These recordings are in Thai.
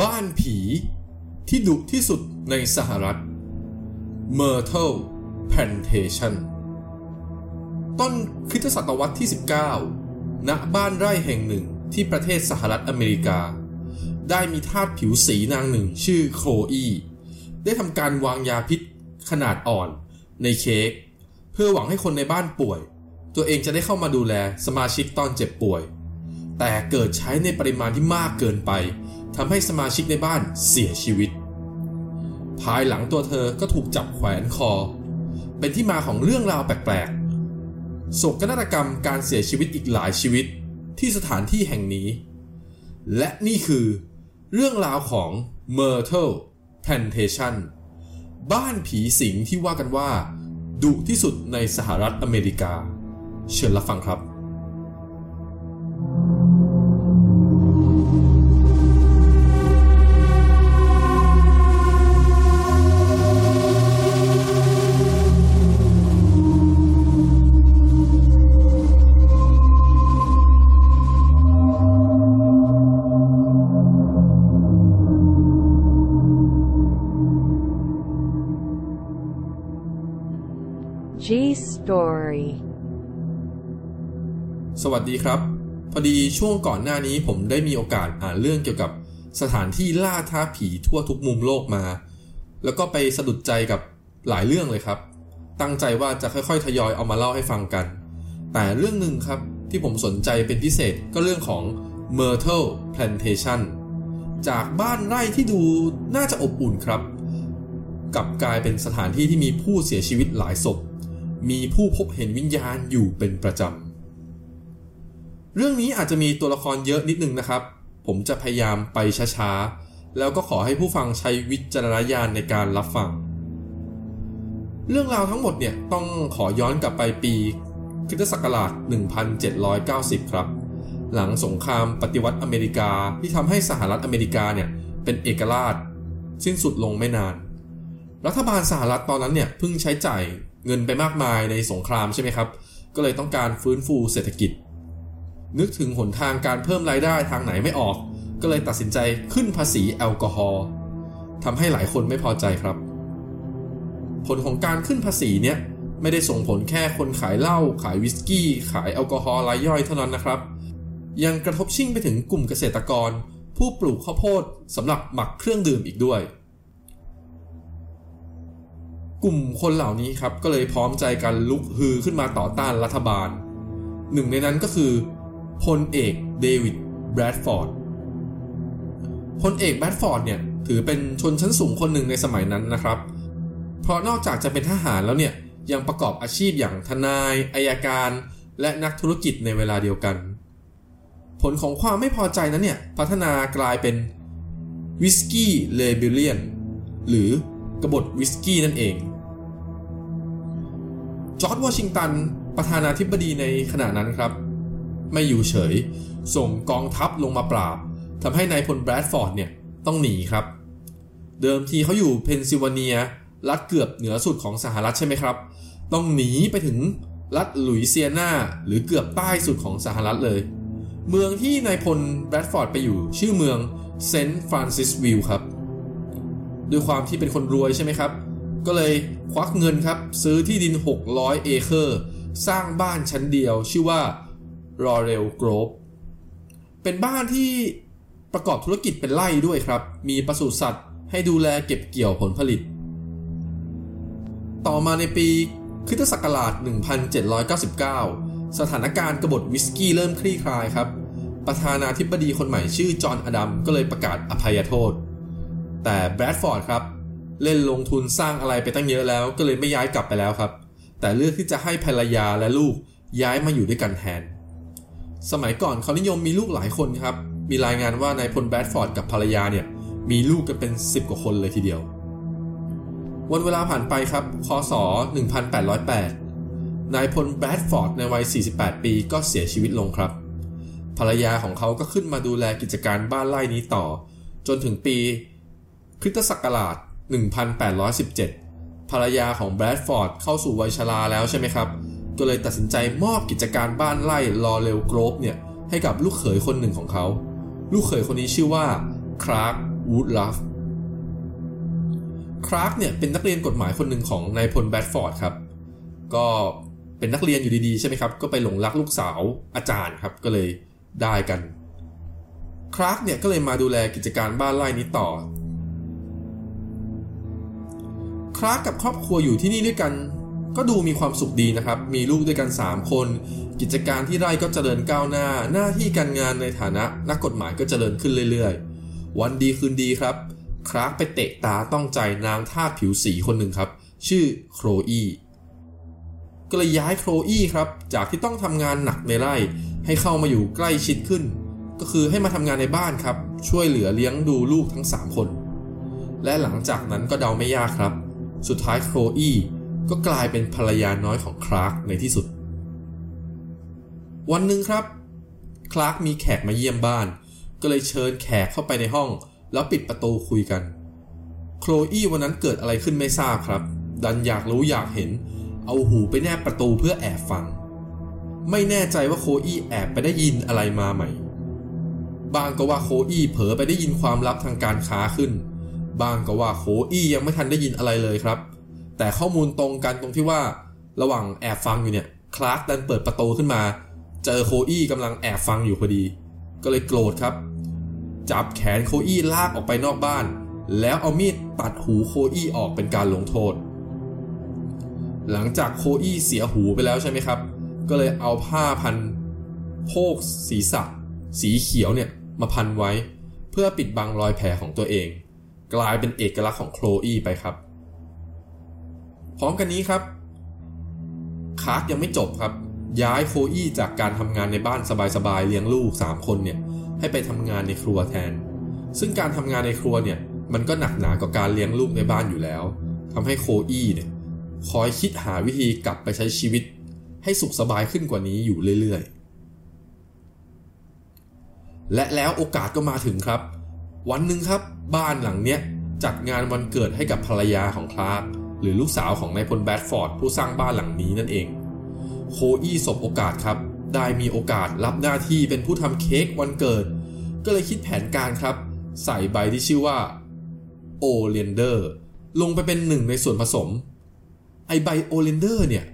บ้านผี ที่ดุที่สุดในสหรัฐ Myrtle Plantation ต้นคริสตศตวรรษที่ 19 ณ บ้านไร่แห่งหนึ่งที่ประเทศสหรัฐอเมริกา ได้มีทาสผิวสีนางหนึ่งชื่อโคลอีได้ทำการวางยาพิษขนาดอ่อนในเค้กเพื่อหวังให้คนในบ้านป่วย ตัวเองจะได้เข้ามาดูแลสมาชิกตอนเจ็บป่วย แต่เกิดใช้ในปริมาณที่มากเกินไป ทำให้สมาชิกในบ้านเสียชีวิต ภายหลังตัวเธอก็ถูกจับแขวนคอ เป็นที่มาของเรื่องราวแปลกๆโศกนาฏกรรมการเสียชีวิตอีกหลายชีวิตที่สถานที่แห่งนี้ และนี่คือเรื่องราวของ Myrtle Plantation บ้านผีสิงที่ว่ากันว่าดุที่สุดในสหรัฐอเมริกา เชิญรับฟังครับ G Story สวัสดีครับ พอดีช่วงก่อนหน้านี้ผมได้มีโอกาสอ่านเรื่องเกี่ยวกับสถานที่ล่าท้าผีทั่วทุกมุมโลกมา แล้วก็ไปสะดุดใจกับหลายเรื่องเลยครับ ตั้งใจว่าจะค่อยๆ ทยอยเอามาเล่าให้ฟังกัน แต่เรื่องหนึ่งครับที่ผมสนใจเป็นพิเศษก็เรื่องของ Myrtle Plantation จากบ้านไร่ที่ดูน่าจะอบอุ่นครับ กลับกลายเป็นสถานที่ที่มีผู้เสียชีวิตหลายศพ มีผู้พบเห็นวิญญาณอยู่เป็นประจำ เรื่องนี้อาจจะมีตัวละครเยอะนิดนึงนะครับ ผมจะพยายามไปช้าๆ แล้วก็ขอให้ผู้ฟังใช้วิจารณญาณในการรับฟัง เรื่องราวทั้งหมดเนี่ยต้องขอย้อนกลับไปปีคริสตศักราช 1790 ครับ หลังสงครามปฏิวัติอเมริกาที่ทำให้สหรัฐอเมริกาเนี่ยเป็นเอกราช สิ้นสุดลงไม่นาน รัฐบาลสหรัฐตอนนั้นเนี่ยเพิ่งใช้จ่าย เงินไปมากมายในสงครามใช่ไหมครับ ก็เลยต้องการฟื้นฟูเศรษฐกิจ นึกถึงหนทางการเพิ่มรายได้ทางไหนไม่ออก ก็เลยตัดสินใจขึ้นภาษีแอลกอฮอล์ทำให้หลายคนไม่พอใจครับ ผลของการขึ้นภาษีเนี่ยไม่ได้ส่งผลแค่คนขายเหล้าขายวิสกี้ ขายแอลกอฮอล์รายย่อยเท่านั้นนะครับ ยังกระทบชิ่งไปถึงกลุ่มเกษตรกร ผู้ปลูกข้าวโพดสำหรับหมักเครื่องดื่มอีกด้วย กลุ่มคนเหล่านี้ครับก็เลยพร้อมใจกันลุกฮือขึ้นมาต่อต้านรัฐบาล หนึ่งในนั้นก็คือพลเอกเดวิดแบรดฟอร์ดพลเอกแบรดฟอร์ดเนี่ยถือเป็นชนชั้นสูงคนหนึ่งในสมัยนั้นนะครับ เพราะนอกจากจะเป็นทหารแล้วเนี่ยยังประกอบอาชีพอย่างทนายอายการ และนักธุรกิจในเวลาเดียวกัน ผลของความไม่พอใจนั้นเนี่ยพัฒนากลายเป็น Whiskey Rebellion หรือ กบฏวิสกี้นั่นเอง จอร์จวอชิงตันประธานาธิบดีในขณะนั้นครับ ไม่อยู่เฉย ส่งกองทัพลงมาปราบทำให้นายพลแบรดฟอร์ดเนี่ยต้องหนีครับ เดิมทีเขาอยู่เพนซิลเวเนีย รัฐเกือบเหนือสุดของสหรัฐใช่ไหมครับ ต้องหนีไปถึงรัฐหลุยเซียนาหรือเกือบใต้สุดของสหรัฐเลย เมืองที่นายพลแบรดฟอร์ดไปอยู่ชื่อเมืองเซนต์ฟรานซิสวิลล์ครับ ด้วยความที่เป็นคนรวยใช่ไหมครับ ก็เลยควักเงินครับ ซื้อที่ดิน 600 เอเคอร์ สร้างบ้านชั้นเดียวชื่อว่า Laurel Grove เป็นบ้านที่ประกอบธุรกิจเป็นไร่ด้วยครับ มีปศุสัตว์ให้ดูแลเก็บเกี่ยวผลผลิต ต่อมาในปีคริสตศักราช 1799 สถานการณ์กบฏวิสกี้เริ่มคลี่คลายครับ ประธานาธิบดีคนใหม่ชื่อจอห์นอดัมก็เลยประกาศอภัยโทษ แต่แบรดฟอร์ดครับ เล่นลงทุนสร้างอะไรไปตั้งเยอะแล้ว ก็เลยไม่ย้ายกลับไปแล้วครับ แต่เลือกที่จะให้ภรรยาและลูกย้ายมาอยู่ด้วยกันแทน สมัยก่อนเขานิยมมีลูกหลายคนครับ มีรายงานว่านายพลแบรดฟอร์ดกับภรรยาเนี่ยมีลูกกันเป็น 10 กว่าคนเลยทีเดียว วันเวลาผ่านไปครับ คศ 1808 นายพลแบรดฟอร์ดในวัย 48 ปีก็เสียชีวิตลงครับ ภรรยาของเขาก็ขึ้นมาดูแลกิจการบ้านไร่นี้ต่อ จนถึงปี คริสตศักราช 1817 ภรรยาของแบรดฟอร์ดเข้าสู่วัยชราแล้วใช่ไหมครับ ก็เลยตัดสินใจมอบกิจการบ้านไร่ Laurel Grove เนี่ย ให้กับลูกเขยคนหนึ่งของเขา ลูกเขยคนนี้ชื่อว่าคลาร์กวูดรัฟฟ์ คลาร์กเนี่ยเป็นนักเรียนกฎหมายคนหนึ่งของนายพลแบรดฟอร์ดครับ ก็เป็นนักเรียนอยู่ดีๆใช่ไหมครับ ก็ไปหลงรักลูกสาวอาจารย์ครับก็เลยได้กันคลาร์กเนี่ยก็เลยมาดูแลกิจการบ้านไร่นี้ต่อ คลาร์กกับครอบครัวอยู่ที่นี่ด้วยกัน ก็ดูมีความสุขดีนะครับ มีลูกด้วยกัน 3 คน กิจการที่ไร่ก็เจริญก้าวหน้า หน้าที่การงานในฐานะนักกฎหมายก็เจริญขึ้นเรื่อยๆ วันดีคืนดีครับ คลาร์กไปเตะตาต้องใจนางทาสผิวสีคนหนึ่งครับ ชื่อโครอีก็เลยย้ายโครอีครับ จากที่ต้องทำงานหนักในไร่ ให้เข้ามาอยู่ใกล้ชิดขึ้น ก็คือให้มาทำงานในบ้านครับ ช่วยเหลือเลี้ยงดูลูกทั้ง 3 คน และหลังจากนั้นก็เดาไม่ยากครับ สุดท้ายโคลอีก็กลายเป็นภรรยาน้อยของคลาร์กในที่สุด วันหนึ่งครับคลาร์กมีแขกมาเยี่ยมบ้าน ก็เลยเชิญแขกเข้าไปในห้อง แล้วปิดประตูคุยกันโคลอีวันนั้นเกิดอะไรขึ้นไม่ทราบครับ ดันอยากรู้อยากเห็น เอาหูไปแนบประตูเพื่อแอบฟัง ไม่แน่ใจว่าโคลอี้แอบไปได้ยินอะไรมาไหม บ้างก็ว่าโคลอี้เผลอไปได้ยินความลับทางการค้าขึ้น บ้างก็ว่าโคลอี้ยังไม่ทันได้ยินอะไรเลยครับ แต่ข้อมูลตรงกันตรงที่ว่าระหว่างแอบฟังอยู่เนี่ยคลาร์กดันเปิดประตูขึ้นมา เจอโคลอี้กำลังแอบฟังอยู่พอดี ก็เลยโกรธครับ จับแขนโคลอี้ลากออกไปนอกบ้าน แล้วเอามีดตัดหูโคลอี้ออกเป็นการลงโทษ หลังจากโคอี้เสียหูไปแล้วใช่ไหมครับ ก็เลยเอาผ้าพันโพกศีรษะ สีเขียวเนี่ยมาพันไว้ เพื่อปิดบังรอยแผลของตัวเอง กลายเป็นเอกลักษณ์ของโคลอีไปครับ พร้อมกันนี้ครับคาร์กยังไม่จบครับ ย้ายโคอี้จากการทำงานในบ้านสบายๆเลี้ยงลูก 3 คนเนี่ยให้ไปทำงานในครัวแทน ซึ่งการทำงานในครัวเนี่ยมันก็หนักหนากว่าการเลี้ยงลูกในบ้านอยู่แล้วทำให้โคลอี้เนี่ยคอยคิดหาวิธีกลับไปใช้ชีวิต ให้สุขสบายขึ้นกว่านี้อยู่เรื่อยๆ และแล้วโอกาสก็มาถึงครับ วันหนึ่งครับ บ้านหลังเนี้ยจัดงานวันเกิดให้กับภรรยาของคลาร์กหรือลูกสาวของนายพลแบรดฟอร์ดผู้สร้างบ้านหลังนี้นั่นเอง โคลอี้สบโอกาสครับ ได้มีโอกาสรับหน้าที่เป็นผู้ทำเค้กวันเกิด ก็เลยคิดแผนการครับ ใส่ใบที่ชื่อว่า oleander ลงไปเป็นหนึ่งในส่วนผสม ไอ้ใบ oleander เนี่ย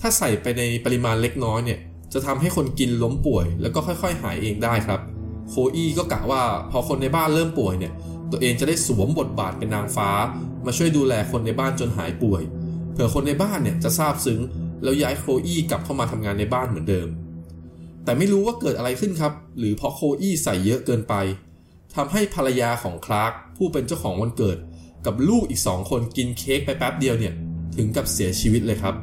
ถ้าใส่ไปในปริมาณเล็กน้อยเนี่ย จะทำให้คนกินล้มป่วย แล้วก็ค่อยๆ หายเองได้ครับ โคลอี้ก็กะว่าพอคนในบ้านเริ่มป่วยเนี่ย ตัวเองจะได้สวมบทบาทเป็นนางฟ้า มาช่วยดูแลคนในบ้านจนหายป่วย เผื่อคนในบ้านเนี่ยจะซาบซึ้ง แล้วย้ายโคลอี้กลับเข้ามาทำงานในบ้านเหมือนเดิม แต่ไม่รู้ว่าเกิดอะไรขึ้นครับ หรือเพราะโคลอี้ใส่เยอะเกินไปทำให้ภรรยาของคลาร์กผู้เป็นเจ้าของวันเกิด กับลูกอีกสองคนกินเค้กไปแป๊บเดียวเนี่ยถึงกับเสียชีวิตเลยครับ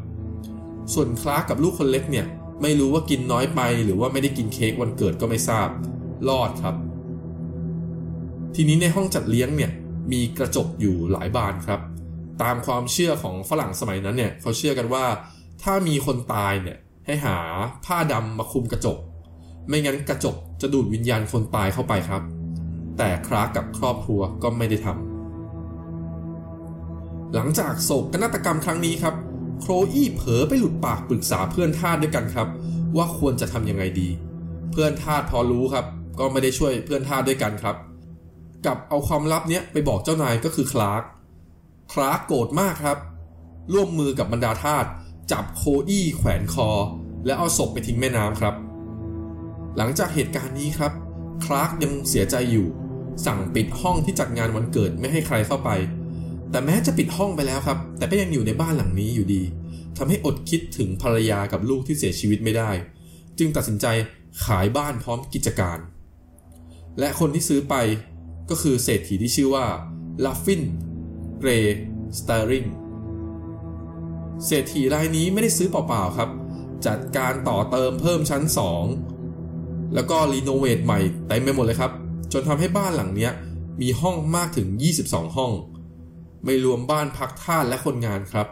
ส่วนคลาร์กกับลูกคนเล็กเนี่ยไม่รู้ว่ากินน้อยไปหรือว่าไม่ได้กินเค้กวันเกิดก็ไม่ทราบ รอดครับ ทีนี้ในห้องจัดเลี้ยงเนี่ยมีกระจกอยู่หลายบานครับ ตามความเชื่อของฝรั่งสมัยนั้นเนี่ยเขาเชื่อกันว่า ถ้ามีคนตายเนี่ยให้หาผ้าดำมาคลุมกระจก ไม่งั้นกระจกจะดูดวิญญาณคนตายเข้าไปครับ แต่คลากกับครอบครัวก็ไม่ได้ทำหลังจากโศกนาฏกรรมครั้งนี้ครับโครอี้เผลอไปหลุดปากปรึกษาเพื่อนทาสด้วยกันครับ ว่าควรจะทำยังไงดี เพื่อนทาสพอรู้ครับ ก็ไม่ได้ช่วยเพื่อนทาด้วยกันครับ กับเอาความลับเนี้ยไปบอกเจ้านายก็คือคลาร์กคลาร์กโกรธมากครับ ร่วมมือกับบรรดาทาสจับโคอี้แขวนคอ และเอาศพไปทิ้งแม่น้ำครับ หลังจากเหตุการณ์นี้ครับคลาร์กยังเสียใจอยู่ สั่งปิดห้องที่จัดงานวันเกิดไม่ให้ใครเข้าไป แต่แม้จะปิดห้องไปแล้วครับ แต่ก็ยังอยู่ในบ้านหลังนี้อยู่ดีทำให้อดคิดถึงภรรยากับลูกที่เสียชีวิตไม่ได้ จึงตัดสินใจขายบ้านพร้อมกิจการ และคนที่ซื้อไปก็คือเศรษฐีที่ชื่อว่า Ruffin Gray Stirling เศรษฐีรายนี้ไม่ได้ซื้อเปล่าๆครับ จัดการต่อเติมเพิ่มชั้น 2 แล้วก็ renovate ใหม่เต็มไปหมดเลยครับ จนทำให้บ้านหลังนี้มีห้องมากถึง 22 ห้อง ไม่รวมบ้านพักทาสและคนงานครับ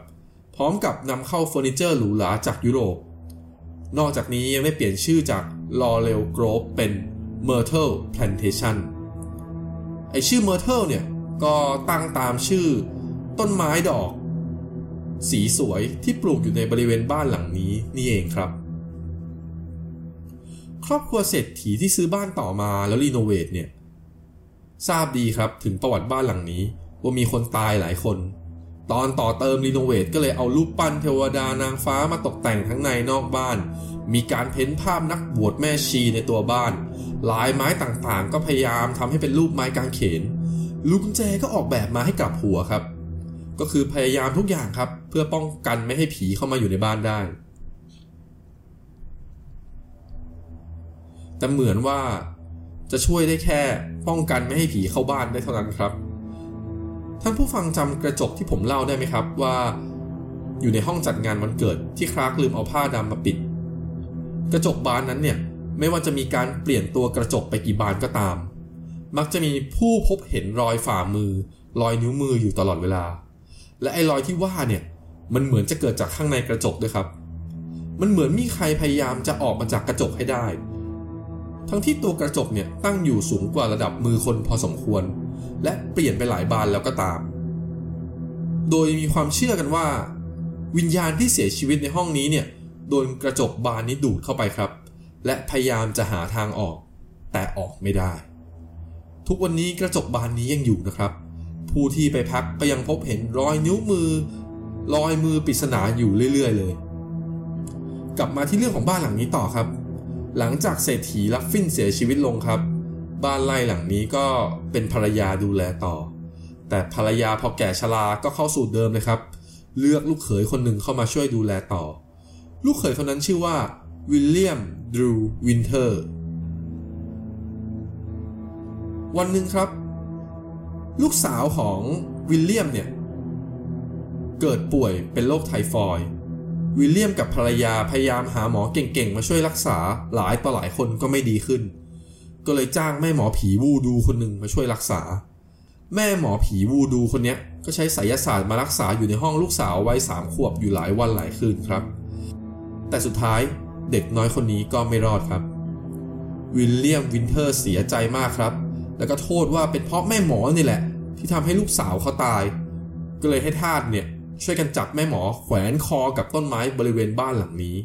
พร้อมกับนำเข้าเฟอร์นิเจอร์หรูหราจากยุโรป นอกจากนี้ยังได้เปลี่ยนชื่อจาก Laurel Grove เป็น Myrtle Plantation ไอ้ชื่อ Myrtle เนี่ย ก็ตั้งตามชื่อต้นไม้ดอก สีสวยที่ปลูกอยู่ในบริเวณบ้านหลังนี้นี่เองครับ ครอบครัวเศรษฐีที่ซื้อบ้านต่อมาแล้ว renovate เนี่ย ทราบดีครับถึงประวัติบ้านหลังนี้ ว่ามีคนตายหลายคน ตอนต่อเติม renovate ก็เลยเอารูปปั้นเทวดานางฟ้ามาตกแต่งทั้งในนอกบ้านมีการเพ้นภาพนักบวชแม่ชีในตัวบ้าน ลายไม้ต่างๆ ก็พยายามทำให้เป็นรูปไม้กางเขน ลูกกุญแจก็ออกแบบมาให้กลับหัวครับ ก็คือพยายามทุกอย่างครับ เพื่อป้องกันไม่ให้ผีเข้ามาอยู่ในบ้านได้ แต่เหมือนว่าจะช่วยได้แค่ป้องกันไม่ให้ผีเข้าบ้านได้เท่านั้นครับ ท่านผู้ฟังจำกระจกที่ผมเล่าได้ไหมครับว่า อยู่ในห้องจัดงานวันเกิดที่คลาร์กลืมเอาผ้าดำมาปิด กระจกบานนั้นเนี่ย ไม่ว่าจะมีการเปลี่ยนตัวกระจกไปกี่บานก็ตาม มักจะมีผู้พบเห็นรอยฝ่ามือ รอยนิ้วมืออยู่ตลอดเวลา และไอ้รอยที่ว่าเนี่ย มันเหมือนจะเกิดจากข้างในกระจกด้วยครับ มันเหมือนมีใครพยายามจะออกมาจากกระจกให้ได้ ทั้งที่ตัวกระจกเนี่ยตั้งอยู่สูงกว่าระดับมือคนพอสมควร และเปลี่ยนไปหลายบานแล้วก็ตาม โดยมีความเชื่อกันว่า วิญญาณที่เสียชีวิตในห้องนี้เนี่ยโดนกระจกบานนี้ดูดเข้าไปครับ และพยายามจะหาทางออก แต่ออกไม่ได้ ทุกวันนี้กระจกบานนี้ยังอยู่นะครับ ผู้ที่ไปพักก็ยังพบเห็นรอยนิ้วมือ รอยมือปริศนาอยู่เรื่อย ๆ เลย กลับมาที่เรื่องของบ้านหลังนี้ต่อครับ หลังจากเศรษฐีลัฟฟินเสียชีวิตลงครับ บ้านไร่หลังนี้ก็เป็นภรรยาดูแลต่อ แต่ภรรยาพอแก่ชราก็เข้าสูตรเดิมเลยครับ เลือกลูกเขยคนหนึ่งเข้ามาช่วยดูแลต่อ ลูกเขยคนนั้นชื่อว่า วิลเลียม ดรู วินเทอร์ วันหนึ่งครับ ลูกสาวของวิลเลียมเนี่ย เกิดป่วยเป็นโรคไทฟอยด์วิลเลียมกับภรรยาพยายามหาหมอเก่งๆ มาช่วยรักษาหลายต่อหลายคนก็ไม่ดีขึ้น ก็เลยจ้างแม่หมอผีวูดูคนหนึ่งมาช่วยรักษา แม่หมอผีวูดูคนนี้ก็ใช้ไสยศาสตร์มารักษาอยู่ในห้องลูกสาววัยสามขวบอยู่หลายวันหลายคืนครับ แต่สุดท้าย เด็กน้อยคนนี้ก็ไม่รอดครับ วิลเลียมวินเทอร์เสียใจมากครับ แล้วก็โทษว่าเป็นเพราะแม่หมอนี่แหละ ที่ทำให้ลูกสาวเขาตาย ก็เลยให้ทาสเนี่ยช่วยกันจับแม่หมอแขวนคอกับต้นไม้บริเวณบ้านหลังนี้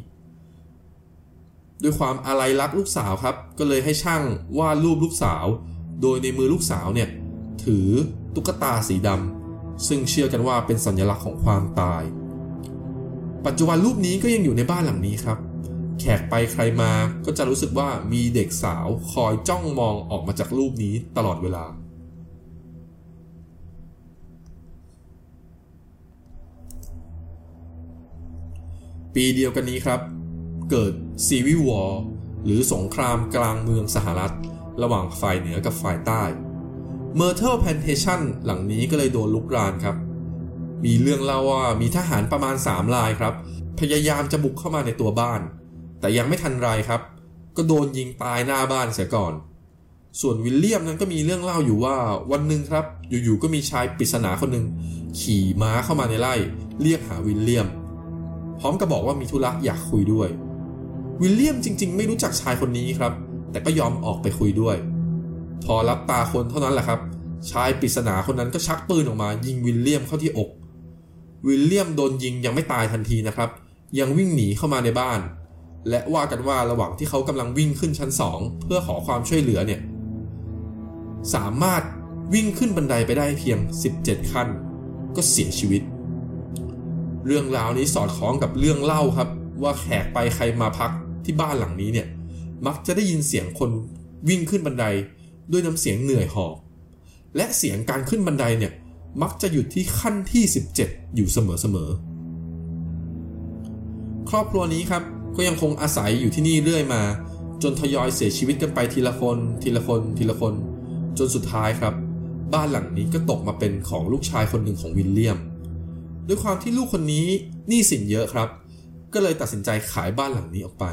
ด้วยความอาลัยรักลูกสาวครับ ก็เลยให้ช่างวาดรูปลูกสาว โดยในมือลูกสาวเนี่ยถือตุ๊กตาสีดำซึ่งเชื่อกันว่าเป็นสัญลักษณ์ของความตาย ปัจจุบันรูปนี้ก็ยังอยู่ในบ้านหลังนี้ครับ แขกไปใครมาก็จะรู้สึกว่ามีเด็กสาวคอยจ้องมองออกมาจากรูปนี้ตลอดเวลา ปีเดียวกันนี้ครับ เกิด Civil War หรือสงครามกลางเมืองสหรัฐ ระหว่างฝ่ายเหนือกับฝ่ายใต้ Myrtles Plantation หลังนี้ก็เลยโดนรุกรานครับ มีเรื่องเล่าว่ามีทหารประมาณ 3 รายครับ พยายามจะบุกเข้ามาในตัวบ้าน แต่ยังไม่ทันไรครับ ก็โดนยิงตายหน้าบ้านเสียก่อน ส่วนวิลเลียมนั้นก็มีเรื่องเล่าอยู่ว่าวันหนึ่งครับ อยู่ๆก็มีชายปริศนาคนหนึ่งขี่ม้าเข้ามาในไร่ เรียกหาวิลเลียม พร้อมกับบอกว่ามีธุระอยากคุยด้วย วิลเลียมจริง ๆ ไม่รู้จักชายคนนี้ครับ แต่ก็ยอมออกไปคุยด้วย พอรับตาคนเท่านั้นแหละครับ ชายปริศนาคนนั้นก็ชักปืนออกมา ยิงวิลเลียมเข้าที่อก วิลเลียมโดนยิงยังไม่ตายทันทีนะครับ ยังวิ่งหนีเข้ามาในบ้าน และว่ากันว่าระหว่างที่เขากำลังวิ่งขึ้นชั้นสองเพื่อขอความช่วยเหลือเนี่ย สามารถวิ่งขึ้นบันไดไปได้เพียง 17 ขั้น ก็เสียชีวิต เรื่องราวนี้สอดคล้องกับเรื่องเล่าครับ ว่าแขกไปใครมาพักที่บ้านหลังนี้เนี่ย มักจะได้ยินเสียงคนวิ่งขึ้นบันไดด้วยน้ำเสียงเหนื่อยหอบและเสียงการขึ้นบันไดเนี่ย มักจะหยุดที่ขั้นที่ 17 อยู่เสมอๆครอบครัวนี้ครับ ก็ยังคงอาศัยอยู่ที่นี่เรื่อยมา จนทยอยเสียชีวิตกันไปทีละคนทีละคนทีละคน จนสุดท้ายครับ บ้านหลังนี้ก็ตกมาเป็นของลูกชายคนหนึ่งของวิลเลียม ด้วยความที่ลูกคนนี้หนี้สินเยอะครับ ก็เลยตัดสินใจขายบ้านหลังนี้ออกไป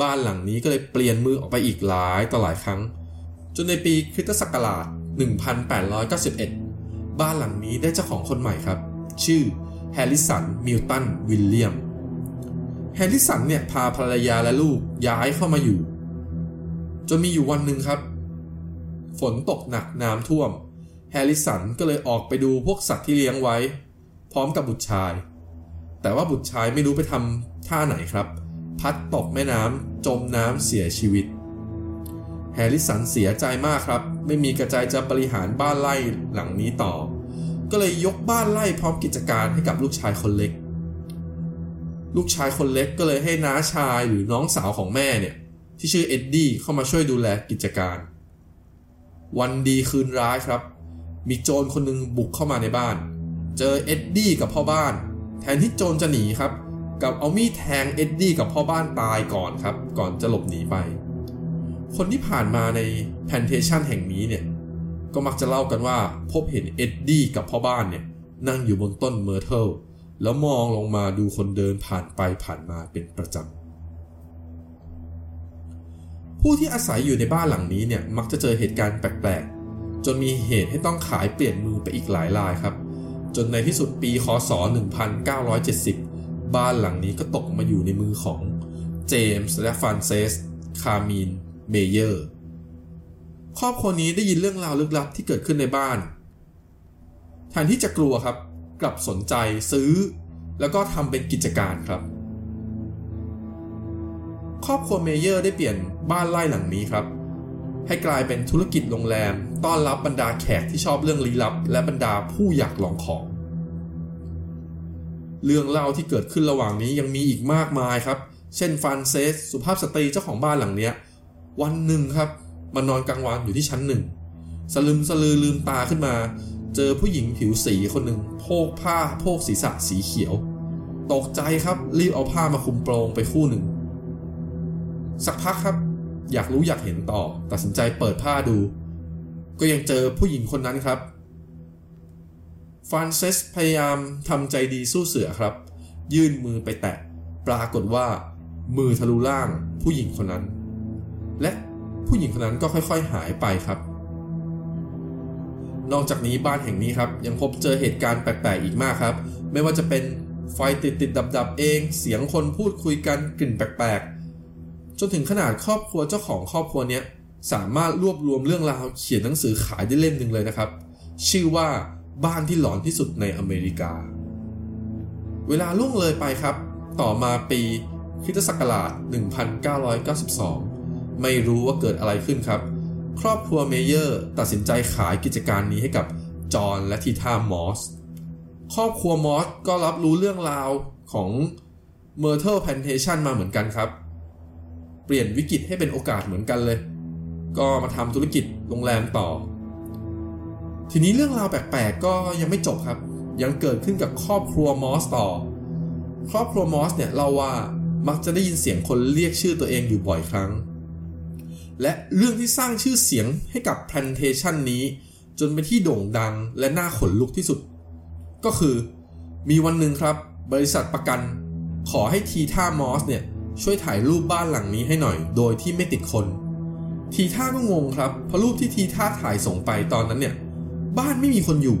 บ้านหลังนี้ก็เลยเปลี่ยนมือออกไปอีกหลายต่อหลายครั้ง จนในปีคริสตศักราช 1891 บ้านหลังนี้ได้เจ้าของคนใหม่ครับ ชื่อแฮร์ริสันมิลตันวิลเลียม แฮร์ริสันเนี่ยพาภรรยาและลูกย้ายเข้ามาอยู่ จนมีอยู่วันหนึ่งครับ ฝนตกหนักน้ำท่วม แฮร์ริสันก็เลยออกไปดูพวกสัตว์ที่เลี้ยงไว้ พร้อมกับบุตรชาย แต่ว่าบุตรชายไม่รู้ไปทำท่าไหนครับ พลัดตกแม่น้ำจมน้ำเสียชีวิต แฮร์ริสันเสียใจมากครับ ไม่มีกระจายจะบริหารบ้านไร่หลังนี้ต่อ ก็เลยยกบ้านไร่พร้อมกิจการให้กับลูกชายคนเล็ก ลูกชายคนเล็กก็เลยให้น้าชายหรือน้องสาวของแม่เนี่ย ที่ชื่อเอ็ดดี้เข้ามาช่วยดูแลกิจการ วันดีคืนร้ายครับ มีโจรคนหนึ่งบุกเข้ามาในบ้าน เจอเอ็ดดี้กับพ่อบ้าน แทนที่โจรจะหนีครับกลับเอามีดแทงเอ็ดดี้กับพ่อบ้านตายก่อนครับ ก่อนจะหลบหนีไป คนที่ผ่านมาใน plantation แห่งนี้เนี่ย ก็มักจะเล่ากันว่าพบเห็นเอ็ดดี้กับพ่อบ้านเนี่ย นั่งอยู่บนต้น Myrtle แล้วมองลงมาดูคนเดินผ่านไปผ่านมาเป็นประจำ ผู้ที่อาศัยอยู่ในบ้านหลังนี้เนี่ยมักจะเจอเหตุการณ์แปลกๆ จนมีเหตุให้ต้องขายเปลี่ยนมือไปอีกหลายรายครับ จนในที่สุดปีค.ศ. 1970 บ้านหลังนี้ก็ตกมาอยู่ในมือของเจมส์และฟรานเซส เคอร์มีน ไมเยอร์ส ครอบครัวนี้ได้ยินเรื่องราวลึกลับที่เกิดขึ้นในบ้านแทนที่จะกลัวครับ กลับสนใจซื้อ แล้วก็ทำเป็นกิจการครับ ครอบครัวเมเยอร์ได้เปลี่ยนบ้านไร่หลังนี้ครับ ให้กลายเป็นธุรกิจโรงแรม ต้อนรับบรรดาแขกที่ชอบเรื่องลี้ลับ และบรรดาผู้อยากลองของ เรื่องเล่าที่เกิดขึ้นระหว่างนี้ยังมีอีกมากมายครับ เช่นฟานเซสสุภาพสตรีเจ้าของบ้านหลังเนี้ย วันหนึ่งครับมานอนกลางวันอยู่ที่ชั้นหนึ่งสลึมสลือลืมตาขึ้นมา เจอผู้หญิงผิวสีคนหนึ่งโพกผ้าโพกศีรษะสีเขียว ตกใจครับรีบเอาผ้ามาคุมโปรงไปคู่หนึ่ง สักพักครับ อยากรู้อยากเห็นต่อ ตัดสินใจเปิดผ้าดู ก็ยังเจอผู้หญิงคนนั้นครับฟรานเซสพยายามทำใจดีสู้เสือครับ ยื่นมือไปแตะ ปรากฏว่า มือทะลุล่างผู้หญิงคนนั้น และผู้หญิงคนนั้นก็ค่อยๆหายไปครับ นอกจากนี้บ้านแห่งนี้ครับ ยังพบเจอเหตุการณ์แปลกๆอีกมากครับ ไม่ว่าจะเป็นไฟติดติดดับดับเอง เสียงคนพูดคุยกันกลิ่นแปลกๆ จนถึงขนาดครอบครัวเจ้าของครอบครัวเนี้ยสามารถรวบรวมเรื่องราวเขียนหนังสือขายได้เล่มหนึ่งเลยนะครับ ชื่อว่าบ้านที่หลอนที่สุดในอเมริกา เวลาล่วงเลยไปครับ ต่อมาปีคริสตศักราช 1992 ไม่รู้ว่าเกิดอะไรขึ้นครับ ครอบครัวเมเยอร์ตัดสินใจขายกิจการนี้ให้กับจอห์นและทีท่ามอส ครอบครัวมอสก็รับรู้เรื่องราวของ m y r t l e Plantation มาเหมือนกันครับ เปลี่ยนวิกฤตให้เป็นโอกาสเหมือนกันเลย ก็มาทำธุรกิจโรงแรมต่อ ทีนี้เรื่องราวแปลกๆก็ยังไม่จบครับ ยังเกิดขึ้นกับครอบครัวมอสต่อ ครอบครัวมอสเนี่ยเล่าว่ามักจะได้ยินเสียงคนเรียกชื่อตัวเองอยู่บ่อยครั้ง และเรื่องที่สร้างชื่อเสียงให้กับ Plantation นี้ จนเป็นที่โด่งดังและน่าขนลุกที่สุด ก็คือมีวันหนึ่งครับ บริษัทประกัน ขอให้ทีท่ามอสเนี่ย ช่วยถ่ายรูปบ้านหลังนี้ให้หน่อย โดยที่ไม่ติดคน ทีท่าก็งงครับเพราะรูปที่ทีท่าถ่ายส่งไปตอนนั้นเนี่ย บ้านไม่มีคนอยู่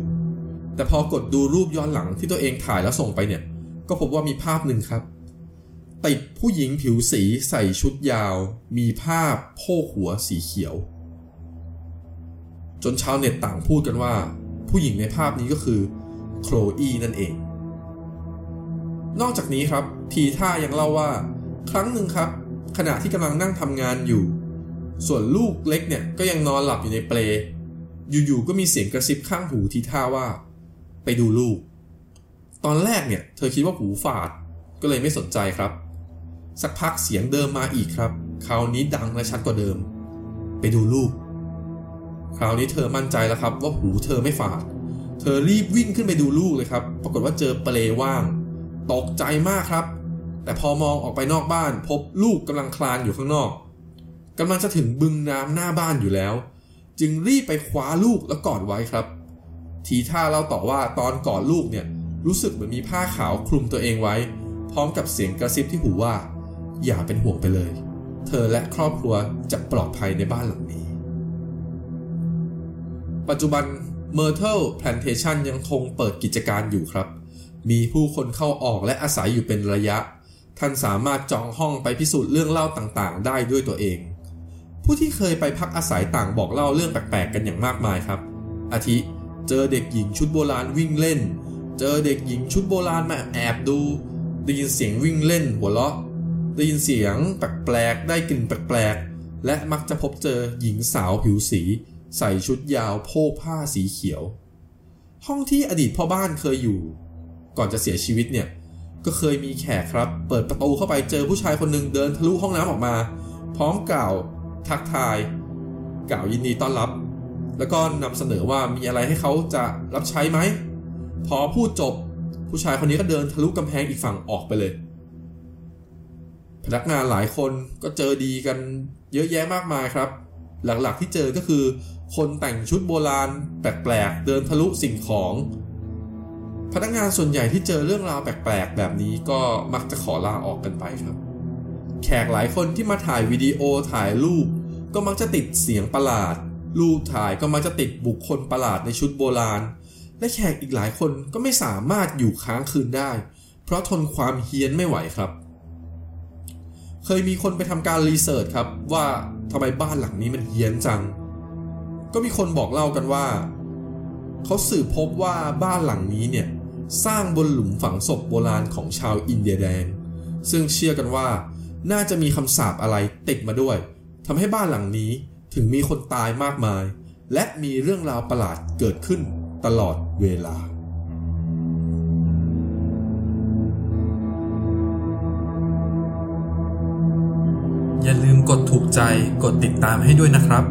แต่พอกดดูรูปย้อนหลังที่ตัวเองถ่ายแล้วส่งไปเนี่ย ก็พบว่ามีภาพหนึ่งครับ ติดผู้หญิงผิวสีใส่ชุดยาว มีภาพโพกหัวสีเขียว จนชาวเน็ตต่างพูดกันว่า ผู้หญิงในภาพนี้ก็คือโคลอีนั่นเอง นอกจากนี้ครับ ทีท่ายังเล่าว่า ครั้งหนึ่งครับ ขณะที่กำลังนั่งทำงานอยู่ ส่วนลูกเล็กเนี่ยก็ยังนอนหลับอยู่ในเปลอยู่ๆก็มีเสียงกระซิบข้างหูทีท่าว่า ไปดูลูก ตอนแรกเนี่ย เธอคิดว่าหูฝาดก็เลยไม่สนใจครับ สักพักเสียงเดิมมาอีกครับ คราวนี้ดังและชัดกว่าเดิม ไปดูลูกคราวนี้เธอมั่นใจแล้วครับ ว่าหูเธอไม่ฝาด เธอรีบวิ่งขึ้นไปดูลูกเลยครับ ปรากฏว่าเจอเปลว่าง ตกใจมากครับ แต่พอมองออกไปนอกบ้าน พบลูกกำลังคลานอยู่ข้างนอกกำลังจะถึงบึงน้ำหน้าบ้านอยู่แล้ว จึงรีบไปคว้าลูกแล้วกอดไว้ครับ ทีท่าเล่าต่อว่าตอนกอดลูกเนี่ยรู้สึกเหมือนมีผ้าขาวคลุมตัวเองไว้ พร้อมกับเสียงกระซิบที่หูว่า อย่าเป็นห่วงไปเลย เธอและครอบครัวจะปลอดภัยในบ้านหลังนี้ ปัจจุบัน Myrtle Plantation ยังคงเปิดกิจการอยู่ครับ มีผู้คนเข้าออกและอาศัยอยู่เป็นระยะ ท่านสามารถจองห้องไปพิสูจน์เรื่องเล่าต่างๆ ได้ด้วยตัวเอง ผู้ที่เคยไปพักอาศัยต่างบอกเล่าเรื่องแปลกๆ กันอย่างมากมายครับ อาทิ เจอเด็กหญิงชุดโบราณวิ่งเล่น เจอเด็กหญิงชุดโบราณมาแอบดูได้ยินเสียงวิ่งเล่นหัวเราะ ได้ยินเสียงแปลกๆ ได้กลิ่นแปลกๆ และมักจะพบเจอหญิงสาวผิวสี ใส่ชุดยาวโพกผ้าสีเขียว ห้องที่อดีตพ่อบ้านเคยอยู่ ก่อนจะเสียชีวิตเนี่ย ก็เคยมีแขกครับ เปิดประตูเข้าไปเจอผู้ชายคนหนึ่งเดินทะลุห้องน้ำออกมา พร้อมกล่าว ทักทาย กล่าวยินดีต้อนรับ แล้วก็นำเสนอว่ามีอะไรให้เขาจะรับใช้ไหม พอพูดจบ ผู้ชายคนนี้ก็เดินทะลุกำแพงอีกฝั่งออกไปเลย นักงานหลายคนก็เจอดีกันเยอะแยะมากมายครับ หลักๆที่เจอก็คือ คนแต่งชุดโบราณ แปลกๆ เดินทะลุสิ่งของ พนักงานส่วนใหญ่ที่เจอเรื่องราวแปลกๆ แบบนี้ก็มักจะขอลาออกกันไปครับ แขกหลายคนที่มาถ่ายวิดีโอถ่ายรูป ก็มักจะติดเสียงประหลาด รูปถ่ายก็มักจะติดบุคคลประหลาดในชุดโบราณ และแขกอีกหลายคนก็ไม่สามารถอยู่ค้างคืนได้ เพราะทนความเฮี้ยนไม่ไหวครับ เคยมีคนไปทำการรีเสิร์ชครับว่าทำไมบ้านหลังนี้มันเฮี้ยนจัง ก็มีคนบอกเล่ากันว่า เขาสืบพบว่าบ้านหลังนี้เนี่ยสร้างบนหลุมฝังศพโบราณของชาวอินเดียแดง ซึ่งเชื่อกันว่า น่าจะมีคำสาปอะไรติดมาด้วยทำให้บ้านหลังนี้ถึงมีคนตายมากมาย และมีเรื่องราวประหลาดเกิดขึ้นตลอดเวลา กใจกดติดตามให้ด้วยนะครับ